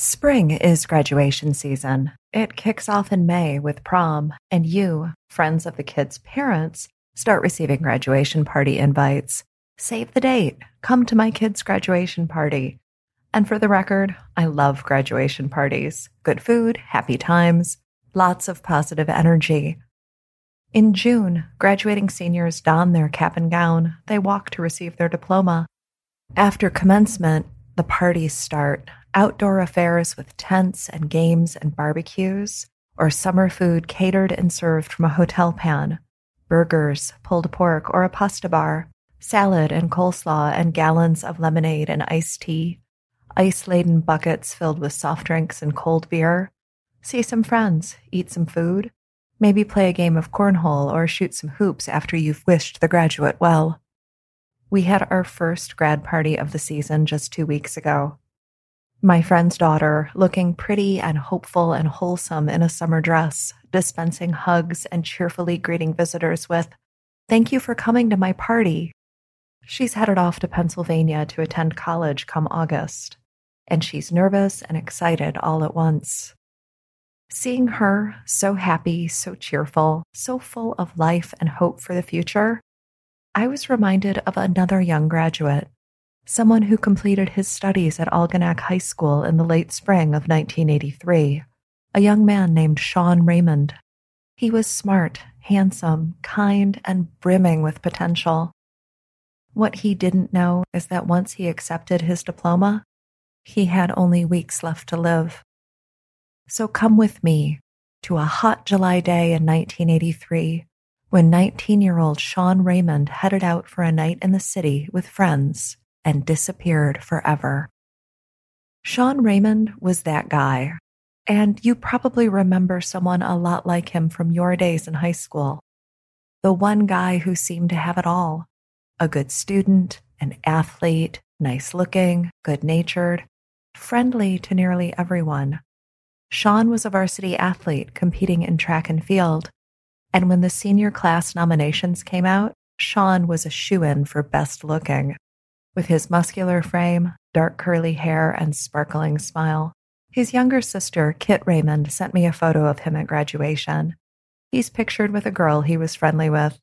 Spring is graduation season. It kicks off in May with prom, and you, friends of the kids' parents, start receiving graduation party invites. Save the date. Come to my kid's graduation party. And for the record, I love graduation parties. Good food, happy times, lots of positive energy. In June, graduating seniors don their cap and gown. They walk to receive their diploma. After commencement, the parties start outdoor affairs with tents and games and barbecues, or summer food catered and served from a hotel pan, burgers, pulled pork, or a pasta bar, salad and coleslaw, and gallons of lemonade and iced tea, ice laden buckets filled with soft drinks and cold beer. See some friends, eat some food, maybe play a game of cornhole or shoot some hoops after you've wished the graduate well. We had our first grad party of the season just two weeks ago. My friend's daughter, looking pretty and hopeful and wholesome in a summer dress, dispensing hugs and cheerfully greeting visitors with, Thank you for coming to my party. She's headed off to Pennsylvania to attend college come August, and she's nervous and excited all at once. Seeing her so happy, so cheerful, so full of life and hope for the future, I was reminded of another young graduate someone who completed his studies at Algonac High School in the late spring of 1983, a young man named Shawn Raymond. He was smart, handsome, kind, and brimming with potential. What he didn't know is that once he accepted his diploma, he had only weeks left to live. So come with me to a hot July day in 1983 when 19 year old Shawn Raymond headed out for a night in the city with friends and disappeared forever. Shawn Raymond was that guy, and you probably remember someone a lot like him from your days in high school. The one guy who seemed to have it all a good student, an athlete, nice looking, good natured, friendly to nearly everyone. Shawn was a varsity athlete competing in track and field, and when the senior class nominations came out, Shawn was a shoe in for best looking with his muscular frame, dark curly hair, and sparkling smile. His younger sister, Kit Raymond, sent me a photo of him at graduation. He's pictured with a girl he was friendly with.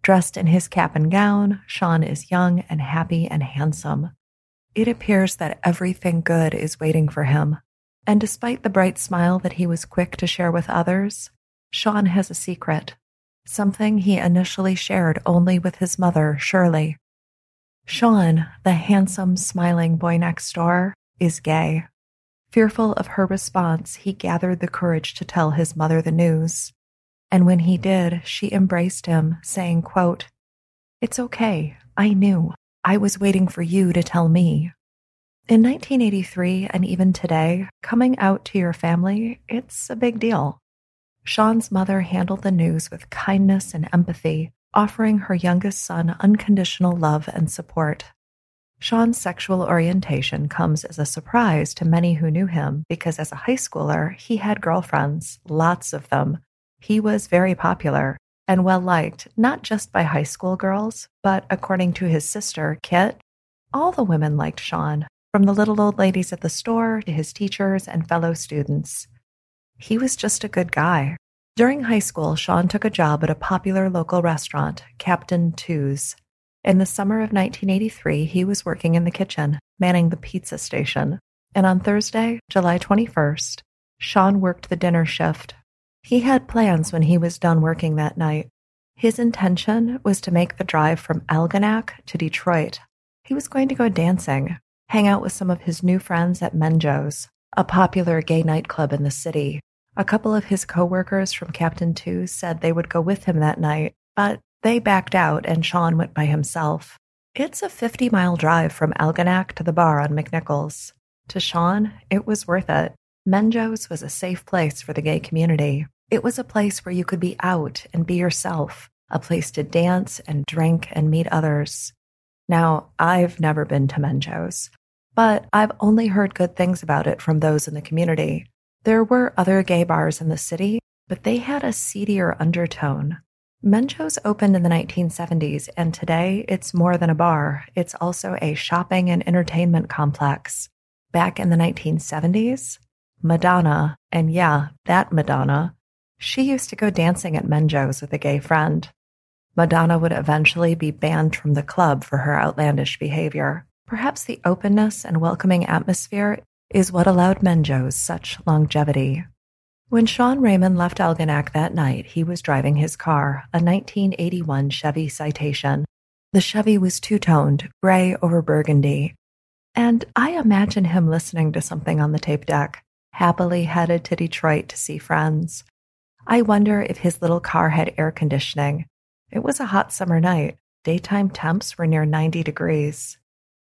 Dressed in his cap and gown, Shawn is young and happy and handsome. It appears that everything good is waiting for him. And despite the bright smile that he was quick to share with others, Shawn has a secret, something he initially shared only with his mother, Shirley. Shawn, the handsome, smiling boy next door, is gay. Fearful of her response, he gathered the courage to tell his mother the news. And when he did, she embraced him, saying, quote, It's okay. I knew. I was waiting for you to tell me. In 1983 and even today, coming out to your family, it's a big deal. Shawn's mother handled the news with kindness and empathy, offering her youngest son unconditional love and support. Shawn's sexual orientation comes as a surprise to many who knew him because as a high schooler, he had girlfriends, lots of them. He was very popular and well liked, not just by high school girls, but according to his sister, Kit, all the women liked Shawn, from the little old ladies at the store to his teachers and fellow students. He was just a good guy, during high school, Shawn took a job at a popular local restaurant, Captain Two's. In the summer of 1983, he was working in the kitchen, manning the pizza station. And on Thursday, July 21st, Shawn worked the dinner shift. He had plans when he was done working that night. His intention was to make the drive from Algonac to Detroit. He was going to go dancing, hang out with some of his new friends at Menjo's, a popular gay nightclub in the city, a couple of his coworkers from Captain Two said they would go with him that night, but they backed out and Shawn went by himself. It's a 50 mile drive from Algonac to the bar on McNichols. To Shawn, it was worth it. Menjo's was a safe place for the gay community. It was a place where you could be out and be yourself, a place to dance and drink and meet others. Now, I've never been to Menjo's, but I've only heard good things about it from those in the community. There were other gay bars in the city, but they had a seedier undertone. Menjo's opened in the 1970s, and today it's more than a bar. It's also a shopping and entertainment complex. Back in the 1970s, Madonna, and yeah, that Madonna, she used to go dancing at Menjo's with a gay friend. Madonna would eventually be banned from the club for her outlandish behavior. Perhaps the openness and welcoming atmosphere is what allowed Menjo's such longevity. When Shawn Raymond left Algonac that night, he was driving his car, a 1981 Chevy Citation. The Chevy was two toned, gray over burgundy. And I imagine him listening to something on the tape deck, happily headed to Detroit to see friends. I wonder if his little car had air conditioning. It was a hot summer night. Daytime temps were near 90 degrees.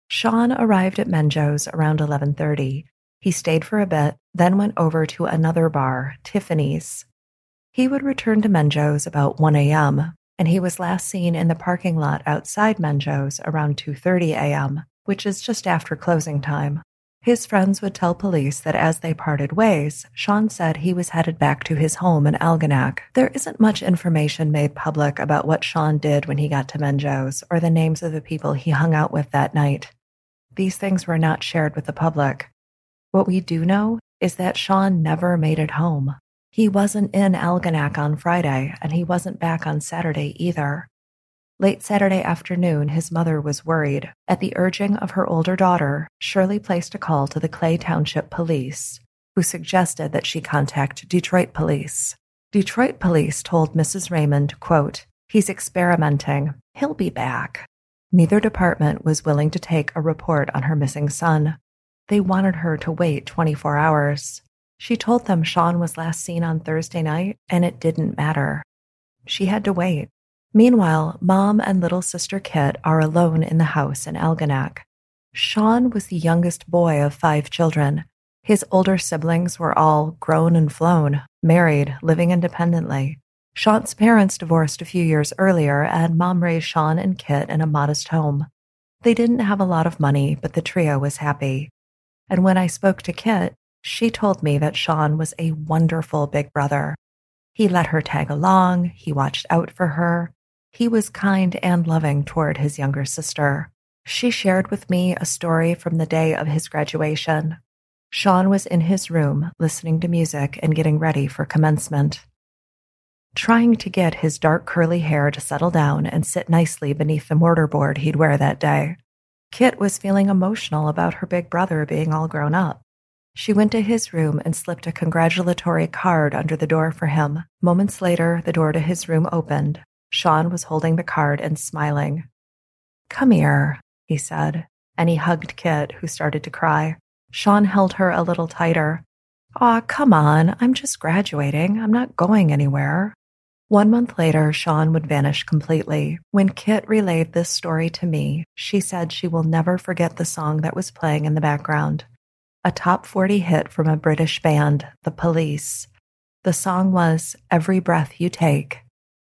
Shawn arrived at Menjo's around 11:30. He stayed for a bit, then went over to another bar, Tiffany's. He would return to Menjo's about 1 a.m., and he was last seen in the parking lot outside Menjo's around 2:30 a.m., which is just after closing time. His friends would tell police that as they parted ways, Shawn said he was headed back to his home in Algonac. There isn't much information made public about what Shawn did when he got to Menjo's or the names of the people he hung out with that night. These things were not shared with the public. What we do know is that Shawn never made it home. He wasn't in Algonac on Friday, and he wasn't back on Saturday either. Late Saturday afternoon, his mother was worried. At the urging of her older daughter, Shirley placed a call to the Clay Township Police, who suggested that she contact Detroit Police. Detroit Police told Mrs. Raymond, quote, He's experimenting. He'll be back. Neither department was willing to take a report on her missing son. They wanted her to wait 24 hours. She told them Shawn was last seen on Thursday night and it didn't matter. She had to wait. Meanwhile, mom and little sister Kit are alone in the house in Algonac. Shawn was the youngest boy of five children. His older siblings were all grown and flown, married, living independently. Shawn's parents divorced a few years earlier, and mom raised Shawn and Kit in a modest home. They didn't have a lot of money, but the trio was happy. And when I spoke to Kit, she told me that Shawn was a wonderful big brother. He let her tag along, he watched out for her, he was kind and loving toward his younger sister. She shared with me a story from the day of his graduation. Shawn was in his room listening to music and getting ready for commencement trying to get his dark curly hair to settle down and sit nicely beneath the mortarboard he'd wear that day. Kit was feeling emotional about her big brother being all grown up. She went to his room and slipped a congratulatory card under the door for him. Moments later, the door to his room opened. Shawn was holding the card and smiling. Come here, he said, and he hugged Kit, who started to cry. Sean held her a little tighter. Aw, come on, I'm just graduating. I'm not going anywhere. One month later, Shawn would vanish completely. When Kit relayed this story to me, she said she will never forget the song that was playing in the background. A top 40 hit from a British band, The Police. The song was Every Breath You Take,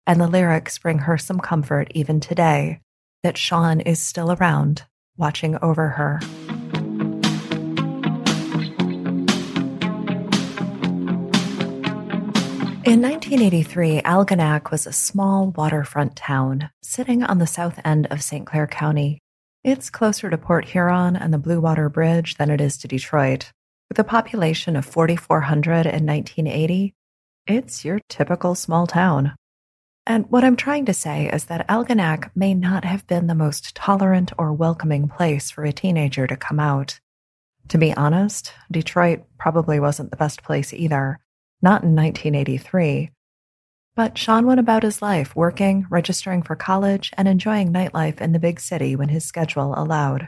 and the lyrics bring her some comfort even today that Shawn is still around, watching over her. In 1983, Algonac was a small waterfront town sitting on the south end of St. Clair County. It's closer to Port Huron and the Blue Water Bridge than it is to Detroit. With a population of 4,400 in 1980, it's your typical small town. And what I'm trying to say is that Algonac may not have been the most tolerant or welcoming place for a teenager to come out. To be honest, Detroit probably wasn't the best place either not in 1983. But Shawn went about his life working, registering for college, and enjoying nightlife in the big city when his schedule allowed.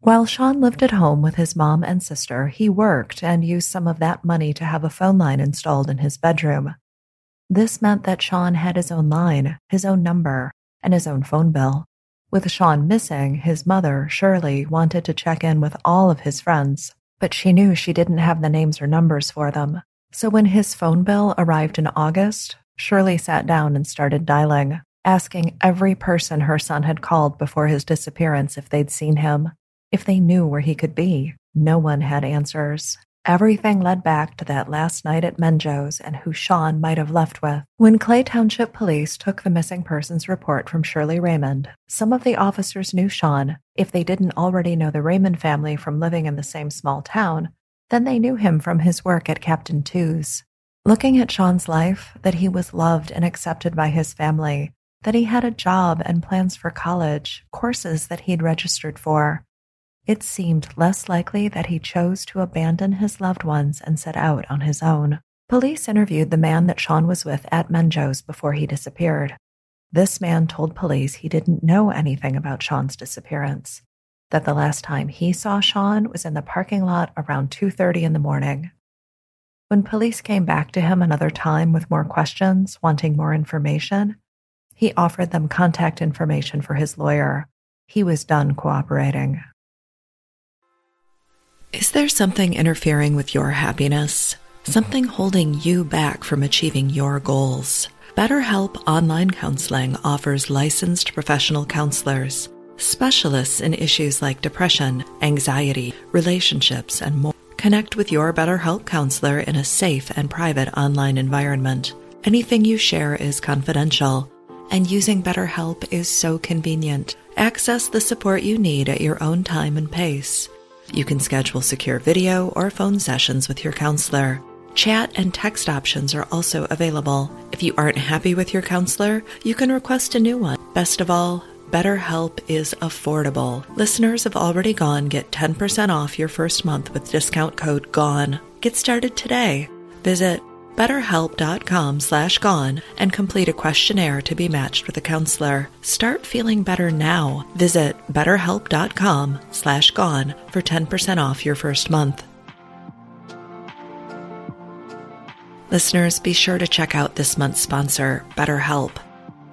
While Shawn lived at home with his mom and sister, he worked and used some of that money to have a phone line installed in his bedroom. This meant that Shawn had his own line, his own number, and his own phone bill. With Shawn missing, his mother, Shirley, wanted to check in with all of his friends, but she knew she didn't have the names or numbers for them. So when his phone bill arrived in August, Shirley sat down and started dialing, asking every person her son had called before his disappearance if they'd seen him, if they knew where he could be. No one had answers. Everything led back to that last night at Menjo's and who Shawn might have left with. When Clay Township Police took the missing persons report from Shirley Raymond, some of the officers knew Shawn. If they didn't already know the Raymond family from living in the same small town, then they knew him from his work at Captain Two's. Looking at Shawn's life, that he was loved and accepted by his family, that he had a job and plans for college, courses that he'd registered for, it seemed less likely that he chose to abandon his loved ones and set out on his own. Police interviewed the man that Shawn was with at Menjo's before he disappeared. This man told police he didn't know anything about Shawn's disappearance, that the last time he saw Shawn was in the parking lot around 2:30 in the morning. When police came back to him another time with more questions, wanting more information, he offered them contact information for his lawyer. He was done cooperating. Is there something interfering with your happiness? Something holding you back from achieving your goals? BetterHelp Online Counseling offers licensed professional counselors, specialists in issues like depression, anxiety, relationships, and more. Connect with your BetterHelp counselor in a safe and private online environment. Anything you share is confidential, and using BetterHelp is so convenient. Access the support you need at your own time and pace. You can schedule secure video or phone sessions with your counselor. Chat and text options are also available. If you aren't happy with your counselor, you can request a new one. Best of all, BetterHelp is affordable. Listeners of Already Gone get 10% off your first month with discount code GONE. Get started today. Visit betterhelp.com slash gone and complete a questionnaire to be matched with a counselor. Start feeling better now. Visit betterhelp.com slash gone for 10% off your first month. Listeners, be sure to check out this month's sponsor, BetterHelp.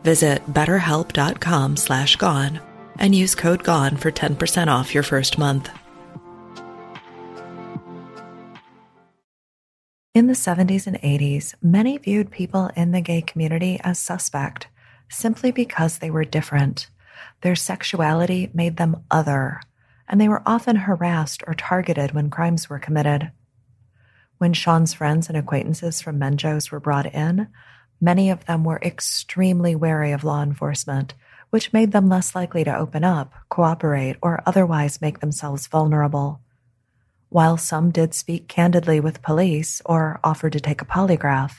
Visit betterhelp.com slash gone and use code GONE for 10% off your first month. In the 70s and 80s, many viewed people in the gay community as suspect simply because they were different. Their sexuality made them other, and they were often harassed or targeted when crimes were committed. When Shawn's friends and acquaintances from Menjo's were brought in, many of them were extremely wary of law enforcement, which made them less likely to open up, cooperate, or otherwise make themselves vulnerable. While some did speak candidly with police or offered to take a polygraph,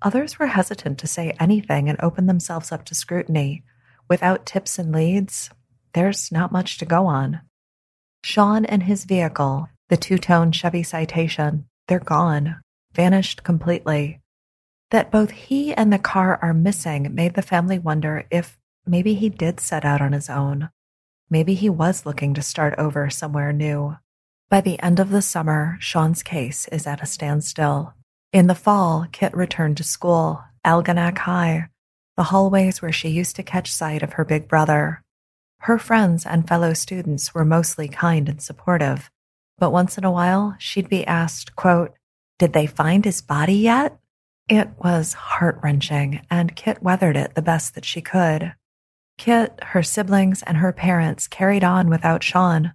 others were hesitant to say anything and open themselves up to scrutiny. Without tips and leads, there's not much to go on. Shawn and his vehicle, the two tone Chevy Citation, they're gone, vanished completely. That both he and the car are missing made the family wonder if maybe he did set out on his own. Maybe he was looking to start over somewhere new. By the end of the summer, Shawn's case is at a standstill. In the fall, Kit returned to school, Algonac High, the hallways where she used to catch sight of her big brother. Her friends and fellow students were mostly kind and supportive, but once in a while she'd be asked, quote, Did they find his body yet? It was heart wrenching, and Kit weathered it the best that she could. Kit, her siblings, and her parents carried on without Shawn.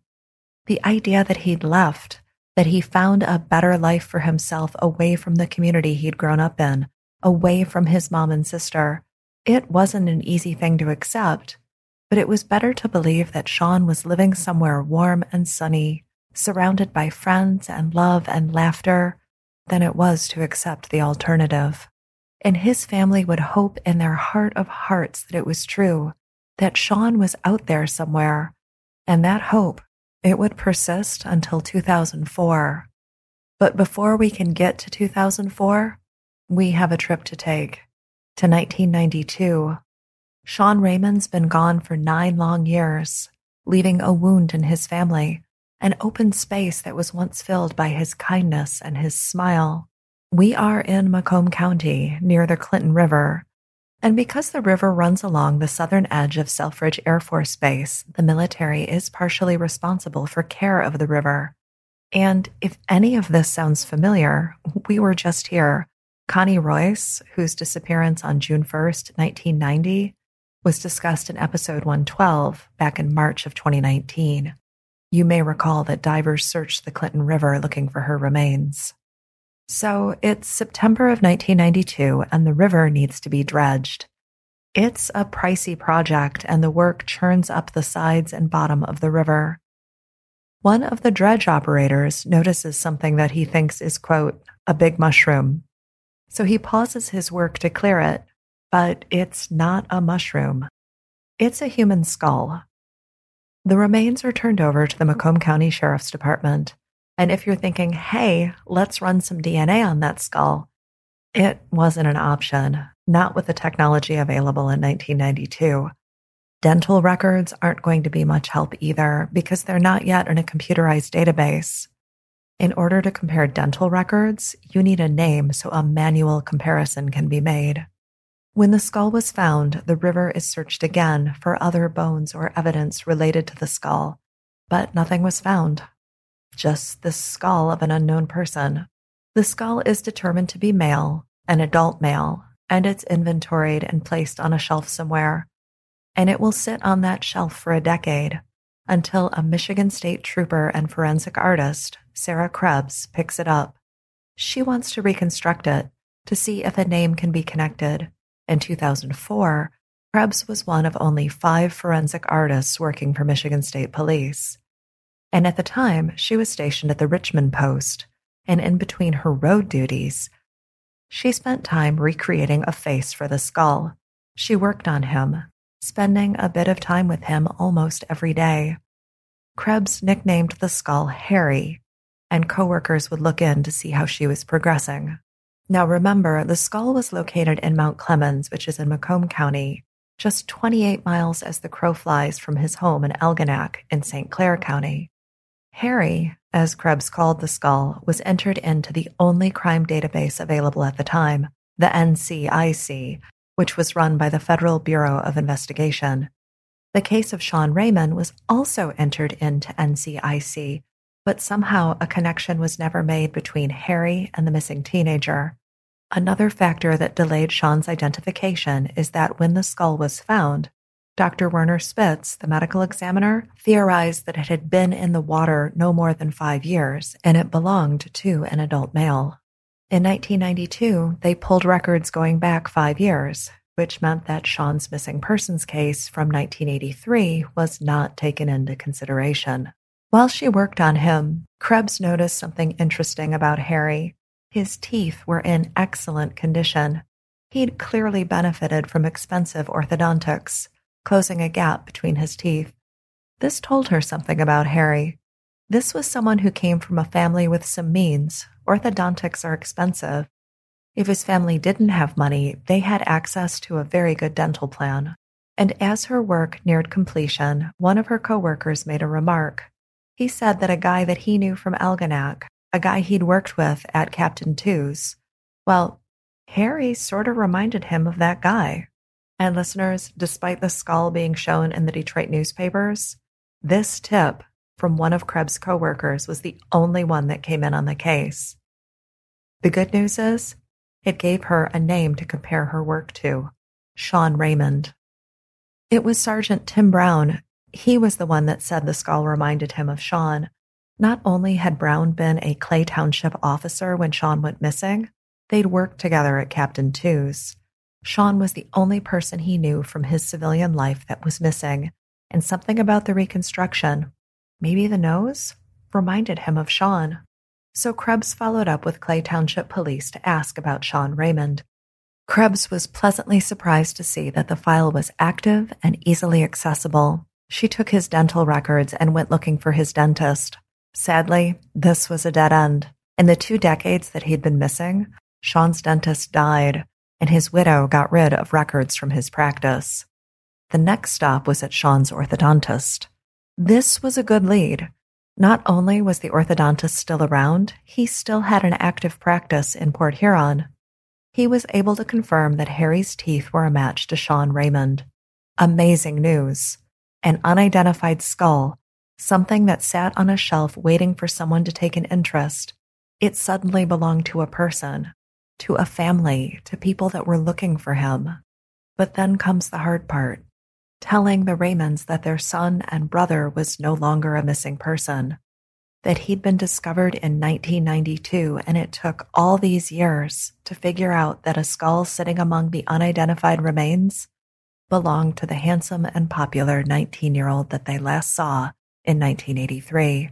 The idea that he'd left, that he found a better life for himself away from the community he'd grown up in, away from his mom and sister, it wasn't an easy thing to accept, but it was better to believe that Shawn was living somewhere warm and sunny, surrounded by friends and love and laughter, than it was to accept the alternative. And his family would hope in their heart of hearts that it was true, that Shawn was out there somewhere, and that hope it would persist until 2004. But before we can get to 2004, we have a trip to take to 1992. Shawn Raymond's been gone for nine long years, leaving a wound in his family, an open space that was once filled by his kindness and his smile. We are in Macomb County, near the Clinton River, and because the river runs along the southern edge of Selfridge Air Force Base, the military is partially responsible for care of the river. And if any of this sounds familiar, we were just here. Connie Royce, whose disappearance on June 1st, 1990, was discussed in episode 112 back in March of 2019. You may recall that divers searched the Clinton River looking for her remains. So it's September of 1992, and the river needs to be dredged. It's a pricey project, and the work churns up the sides and bottom of the river. One of the dredge operators notices something that he thinks is, quote, a big mushroom. So he pauses his work to clear it, but it's not a mushroom. It's a human skull. The remains are turned over to the Macomb County Sheriff's Department. And if you're thinking, hey, let's run some DNA on that skull, it wasn't an option, not with the technology available in 1992. Dental records aren't going to be much help either because they're not yet in a computerized database. In order to compare dental records, you need a name so a manual comparison can be made. When the skull was found, the river is searched again for other bones or evidence related to the skull, but nothing was found. Just the skull of an unknown person. The skull is determined to be male, an adult male, and it's inventoried and placed on a shelf somewhere. And it will sit on that shelf for a decade until a Michigan State trooper and forensic artist, Sarah Krebs, picks it up. She wants to reconstruct it to see if a name can be connected in 2004, Krebs was one of only five forensic artists working for Michigan State Police. And at the time, she was stationed at the Richmond Post, and in between her road duties, she spent time recreating a face for the skull. She worked on him, spending a bit of time with him almost every day. Krebs nicknamed the skull Harry, and coworkers would look in to see how she was progressing. Now remember, the skull was located in Mount Clemens, which is in Macomb County, just 28 miles as the crow flies from his home in Algonac in St. Clair County. Harry, as Krebs called the skull, was entered into the only crime database available at the time, the NCIC, which was run by the Federal Bureau of Investigation. The case of Shawn Raymond was also entered into NCIC, but somehow a connection was never made between Harry and the missing teenager. Another factor that delayed Shawn's identification is that when the skull was found, Dr. Werner Spitz, the medical examiner, theorized that it had been in the water no more than five years and it belonged to an adult male. In 1992, they pulled records going back five years, which meant that Shawn's missing persons case from 1983 was not taken into consideration. While she worked on him, Krebs noticed something interesting about Harry. His teeth were in excellent condition. He'd clearly benefited from expensive orthodontics, closing a gap between his teeth. This told her something about Harry. This was someone who came from a family with some means. Orthodontics are expensive. If his family didn't have money, they had access to a very good dental plan. And as her work neared completion, one of her coworkers made a remark. He said that a guy that he knew from Algonac, a guy he'd worked with at Captain Two's, well, Harry sort of reminded him of that guy. And listeners, despite the skull being shown in the Detroit newspapers, this tip from one of Krebs' coworkers was the only one that came in on the case. The good news is, it gave her a name to compare her work to Shawn Raymond. It was Sergeant Tim Brown he was the one that said the skull reminded him of Shawn. Not only had Brown been a Clay Township officer when Shawn went missing, they'd worked together at Captain Two's. Shawn was the only person he knew from his civilian life that was missing, and something about the reconstruction, maybe the nose, reminded him of Shawn. So Krebs followed up with Clay Township Police to ask about Shawn Raymond. Krebs was pleasantly surprised to see that the file was active and easily accessible. She took his dental records and went looking for his dentist. Sadly, this was a dead end. In the two decades that he'd been missing, Shawn's dentist died, and his widow got rid of records from his practice. The next stop was at Shawn's orthodontist. This was a good lead. Not only was the orthodontist still around, he still had an active practice in Port Huron. He was able to confirm that Harry's teeth were a match to Shawn Raymond. Amazing news an unidentified skull, something that sat on a shelf waiting for someone to take an interest. It suddenly belonged to a person, to a family, to people that were looking for him. But then comes the hard part. telling the Raymonds that their son and brother was no longer a missing person, that he'd been discovered in 1992 and it took all these years to figure out that a skull sitting among the unidentified remains belonged to the handsome and popular 19 year old that they last saw in 1983.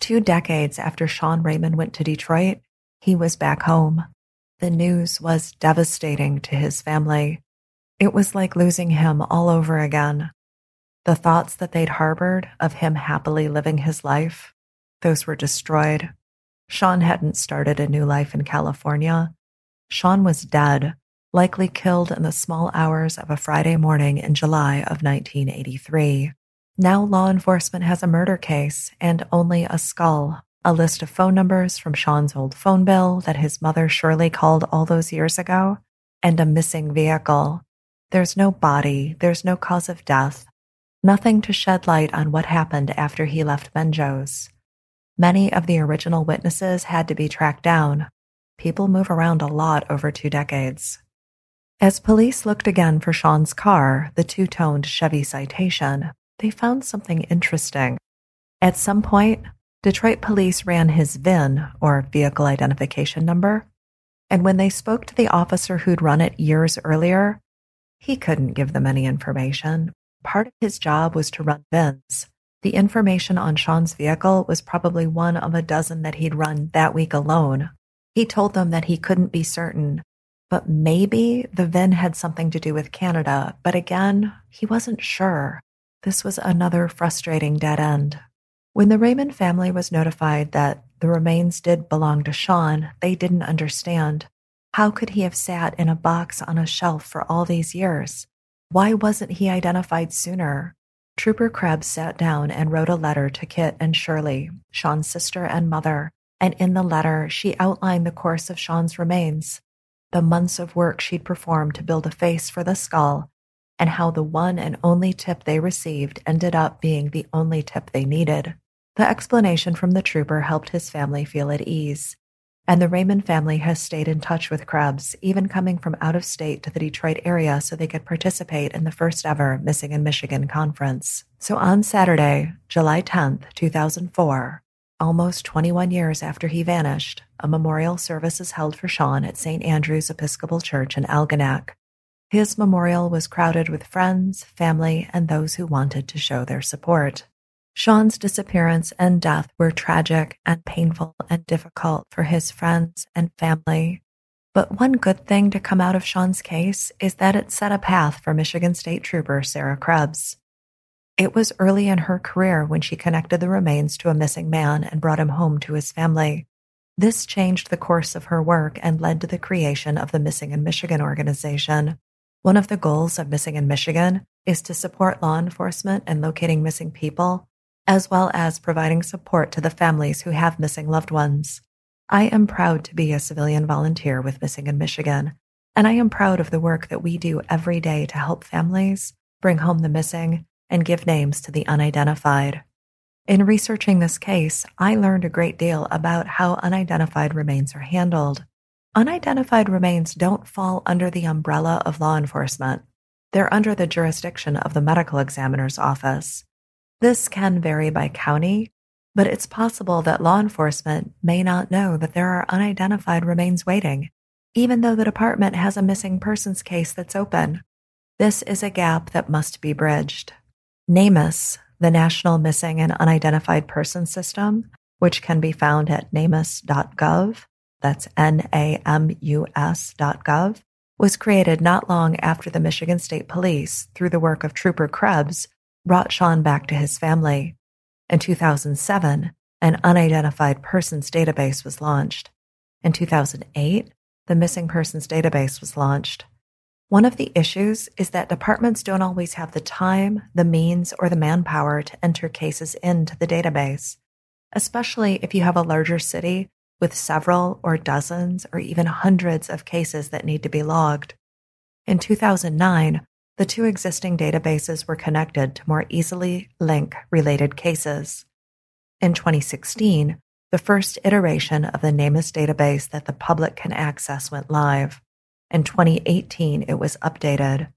Two decades after Shawn Raymond went to Detroit, he was back home. The news was devastating to his family. It was like losing him all over again. The thoughts that they'd harbored of him happily living his life, those were destroyed. Shawn hadn't started a new life in California. Shawn was dead, likely killed in the small hours of a Friday morning in July of 1983. Now law enforcement has a murder case and only a skull, a list of phone numbers from Shawn's old phone bill that his mother surely called all those years ago, and a missing vehicle. There's no body, there's no cause of death, nothing to shed light on what happened after he left Menjo's. Many of the original witnesses had to be tracked down. People move around a lot over two decades. As police looked again for Shawn's car, the two toned Chevy Citation, they found something interesting. At some point, Detroit police ran his VIN, or vehicle identification number, and when they spoke to the officer who'd run it years earlier, he couldn't give them any information. Part of his job was to run VINs. The information on Shawn's vehicle was probably one of a dozen that he'd run that week alone. He told them that he couldn't be certain, but maybe the VIN had something to do with Canada, but again, he wasn't sure. This was another frustrating dead end. When the Raymond family was notified that the remains did belong to Shawn, they didn't understand. How could he have sat in a box on a shelf for all these years? Why wasn't he identified sooner? Trooper Krebs sat down and wrote a letter to Kit and Shirley, Shawn's sister and mother, and in the letter, she outlined the course of Shawn's remains, the months of work she'd performed to build a face for the skull, and how the one and only tip they received ended up being the only tip they needed. The explanation from the trooper helped his family feel at ease, and the Raymond family has stayed in touch with Krebs, even coming from out of state to the Detroit area so they could participate in the first ever Missing in Michigan conference. So on Saturday, July 10th, 2004, almost 21 years after he vanished, a memorial service is held for Shawn at St. Andrew's Episcopal Church in Algonac. His memorial was crowded with friends, family, and those who wanted to show their support. Shawn's disappearance and death were tragic and painful and difficult for his friends and family. But one good thing to come out of Shawn's case is that it set a path for Michigan State Trooper Sarah Krebs. It was early in her career when she connected the remains to a missing man and brought him home to his family. This changed the course of her work and led to the creation of the Missing in Michigan organization. One of the goals of Missing in Michigan is to support law enforcement in locating missing people as well as providing support to the families who have missing loved ones. I am proud to be a civilian volunteer with Missing in Michigan, and I am proud of the work that we do every day to help families bring home the missing and give names to the unidentified. In researching this case, I learned a great deal about how unidentified remains are handled. Unidentified remains don't fall under the umbrella of law enforcement. They're under the jurisdiction of the medical examiner's office. This can vary by county, but it's possible that law enforcement may not know that there are unidentified remains waiting, even though the department has a missing persons case that's open. This is a gap that must be bridged. NamUs, the National Missing and Unidentified Persons System, which can be found at namus.gov, that's N A M U S.gov, was created not long after the Michigan State Police, through the work of Trooper Krebs, brought Shawn back to his family. In 2007, an unidentified persons database was launched. In 2008, the missing persons database was launched. One of the issues is that departments don't always have the time, the means, or the manpower to enter cases into the database, especially if you have a larger city with several or dozens or even hundreds of cases that need to be logged. In 2009, the two existing databases were connected to more easily link related cases. In 2016, the first iteration of the NamUs database that the public can access went live. In 2018, it was updated.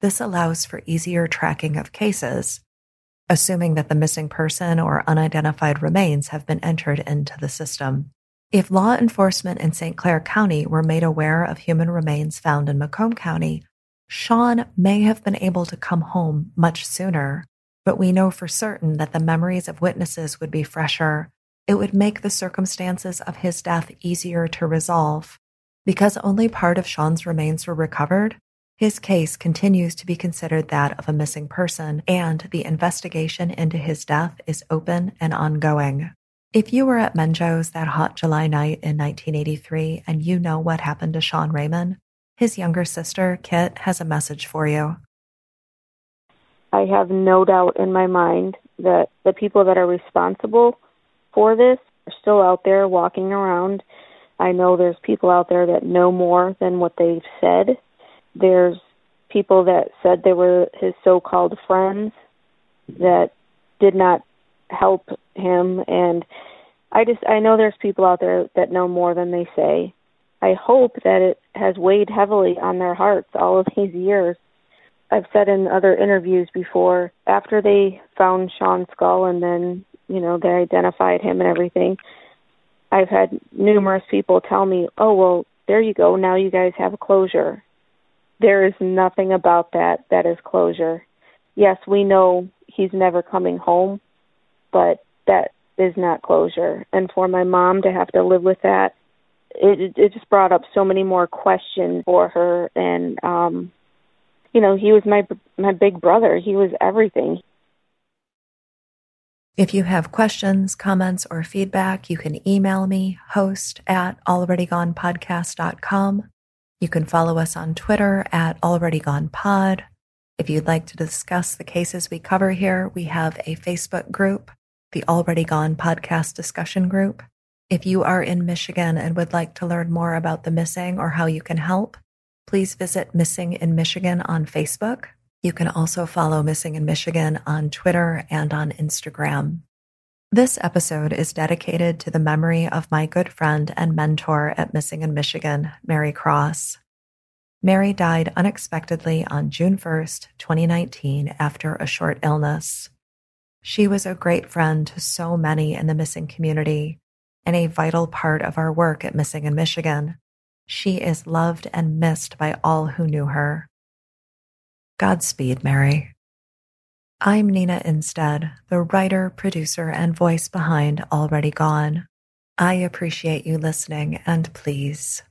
This allows for easier tracking of cases, assuming that the missing person or unidentified remains have been entered into the system. If law enforcement in St. Clair County were made aware of human remains found in Macomb County, Shawn may have been able to come home much sooner, but we know for certain that the memories of witnesses would be fresher. It would make the circumstances of his death easier to resolve. Because only part of Shawn's remains were recovered, his case continues to be considered that of a missing person, and the investigation into his death is open and ongoing. If you were at Menjo's that hot July night in 1983 and you know what happened to Shawn Raymond, his younger sister, Kit, has a message for you. I have no doubt in my mind that the people that are responsible for this are still out there walking around. I know there's people out there that know more than what they've said. There's people that said they were his so called friends that did not help him and I just I know there's people out there that know more than they say. I hope that it has weighed heavily on their hearts all of these years. I've said in other interviews before, after they found Shawn's skull and then, you know, they identified him and everything, I've had numerous people tell me, oh, well, there you go. Now you guys have closure. There is nothing about that that is closure. Yes, we know he's never coming home, but that is not closure. And for my mom to have to live with that, it it just brought up so many more questions for her. And um, you know, he was my my big brother. He was everything. If you have questions, comments, or feedback, you can email me, host at alreadygonepodcast.com. You can follow us on Twitter at alreadygonepod. If you'd like to discuss the cases we cover here, we have a Facebook group the Already Gone podcast discussion group. If you are in Michigan and would like to learn more about the missing or how you can help, please visit Missing in Michigan on Facebook. You can also follow Missing in Michigan on Twitter and on Instagram. This episode is dedicated to the memory of my good friend and mentor at Missing in Michigan, Mary Cross. Mary died unexpectedly on June 1st, 2019, after a short illness. She was a great friend to so many in the missing community and a vital part of our work at Missing in Michigan. She is loved and missed by all who knew her. Godspeed, Mary. I'm Nina Innsted, the writer, producer, and voice behind Already Gone. I appreciate you listening and please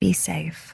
be safe.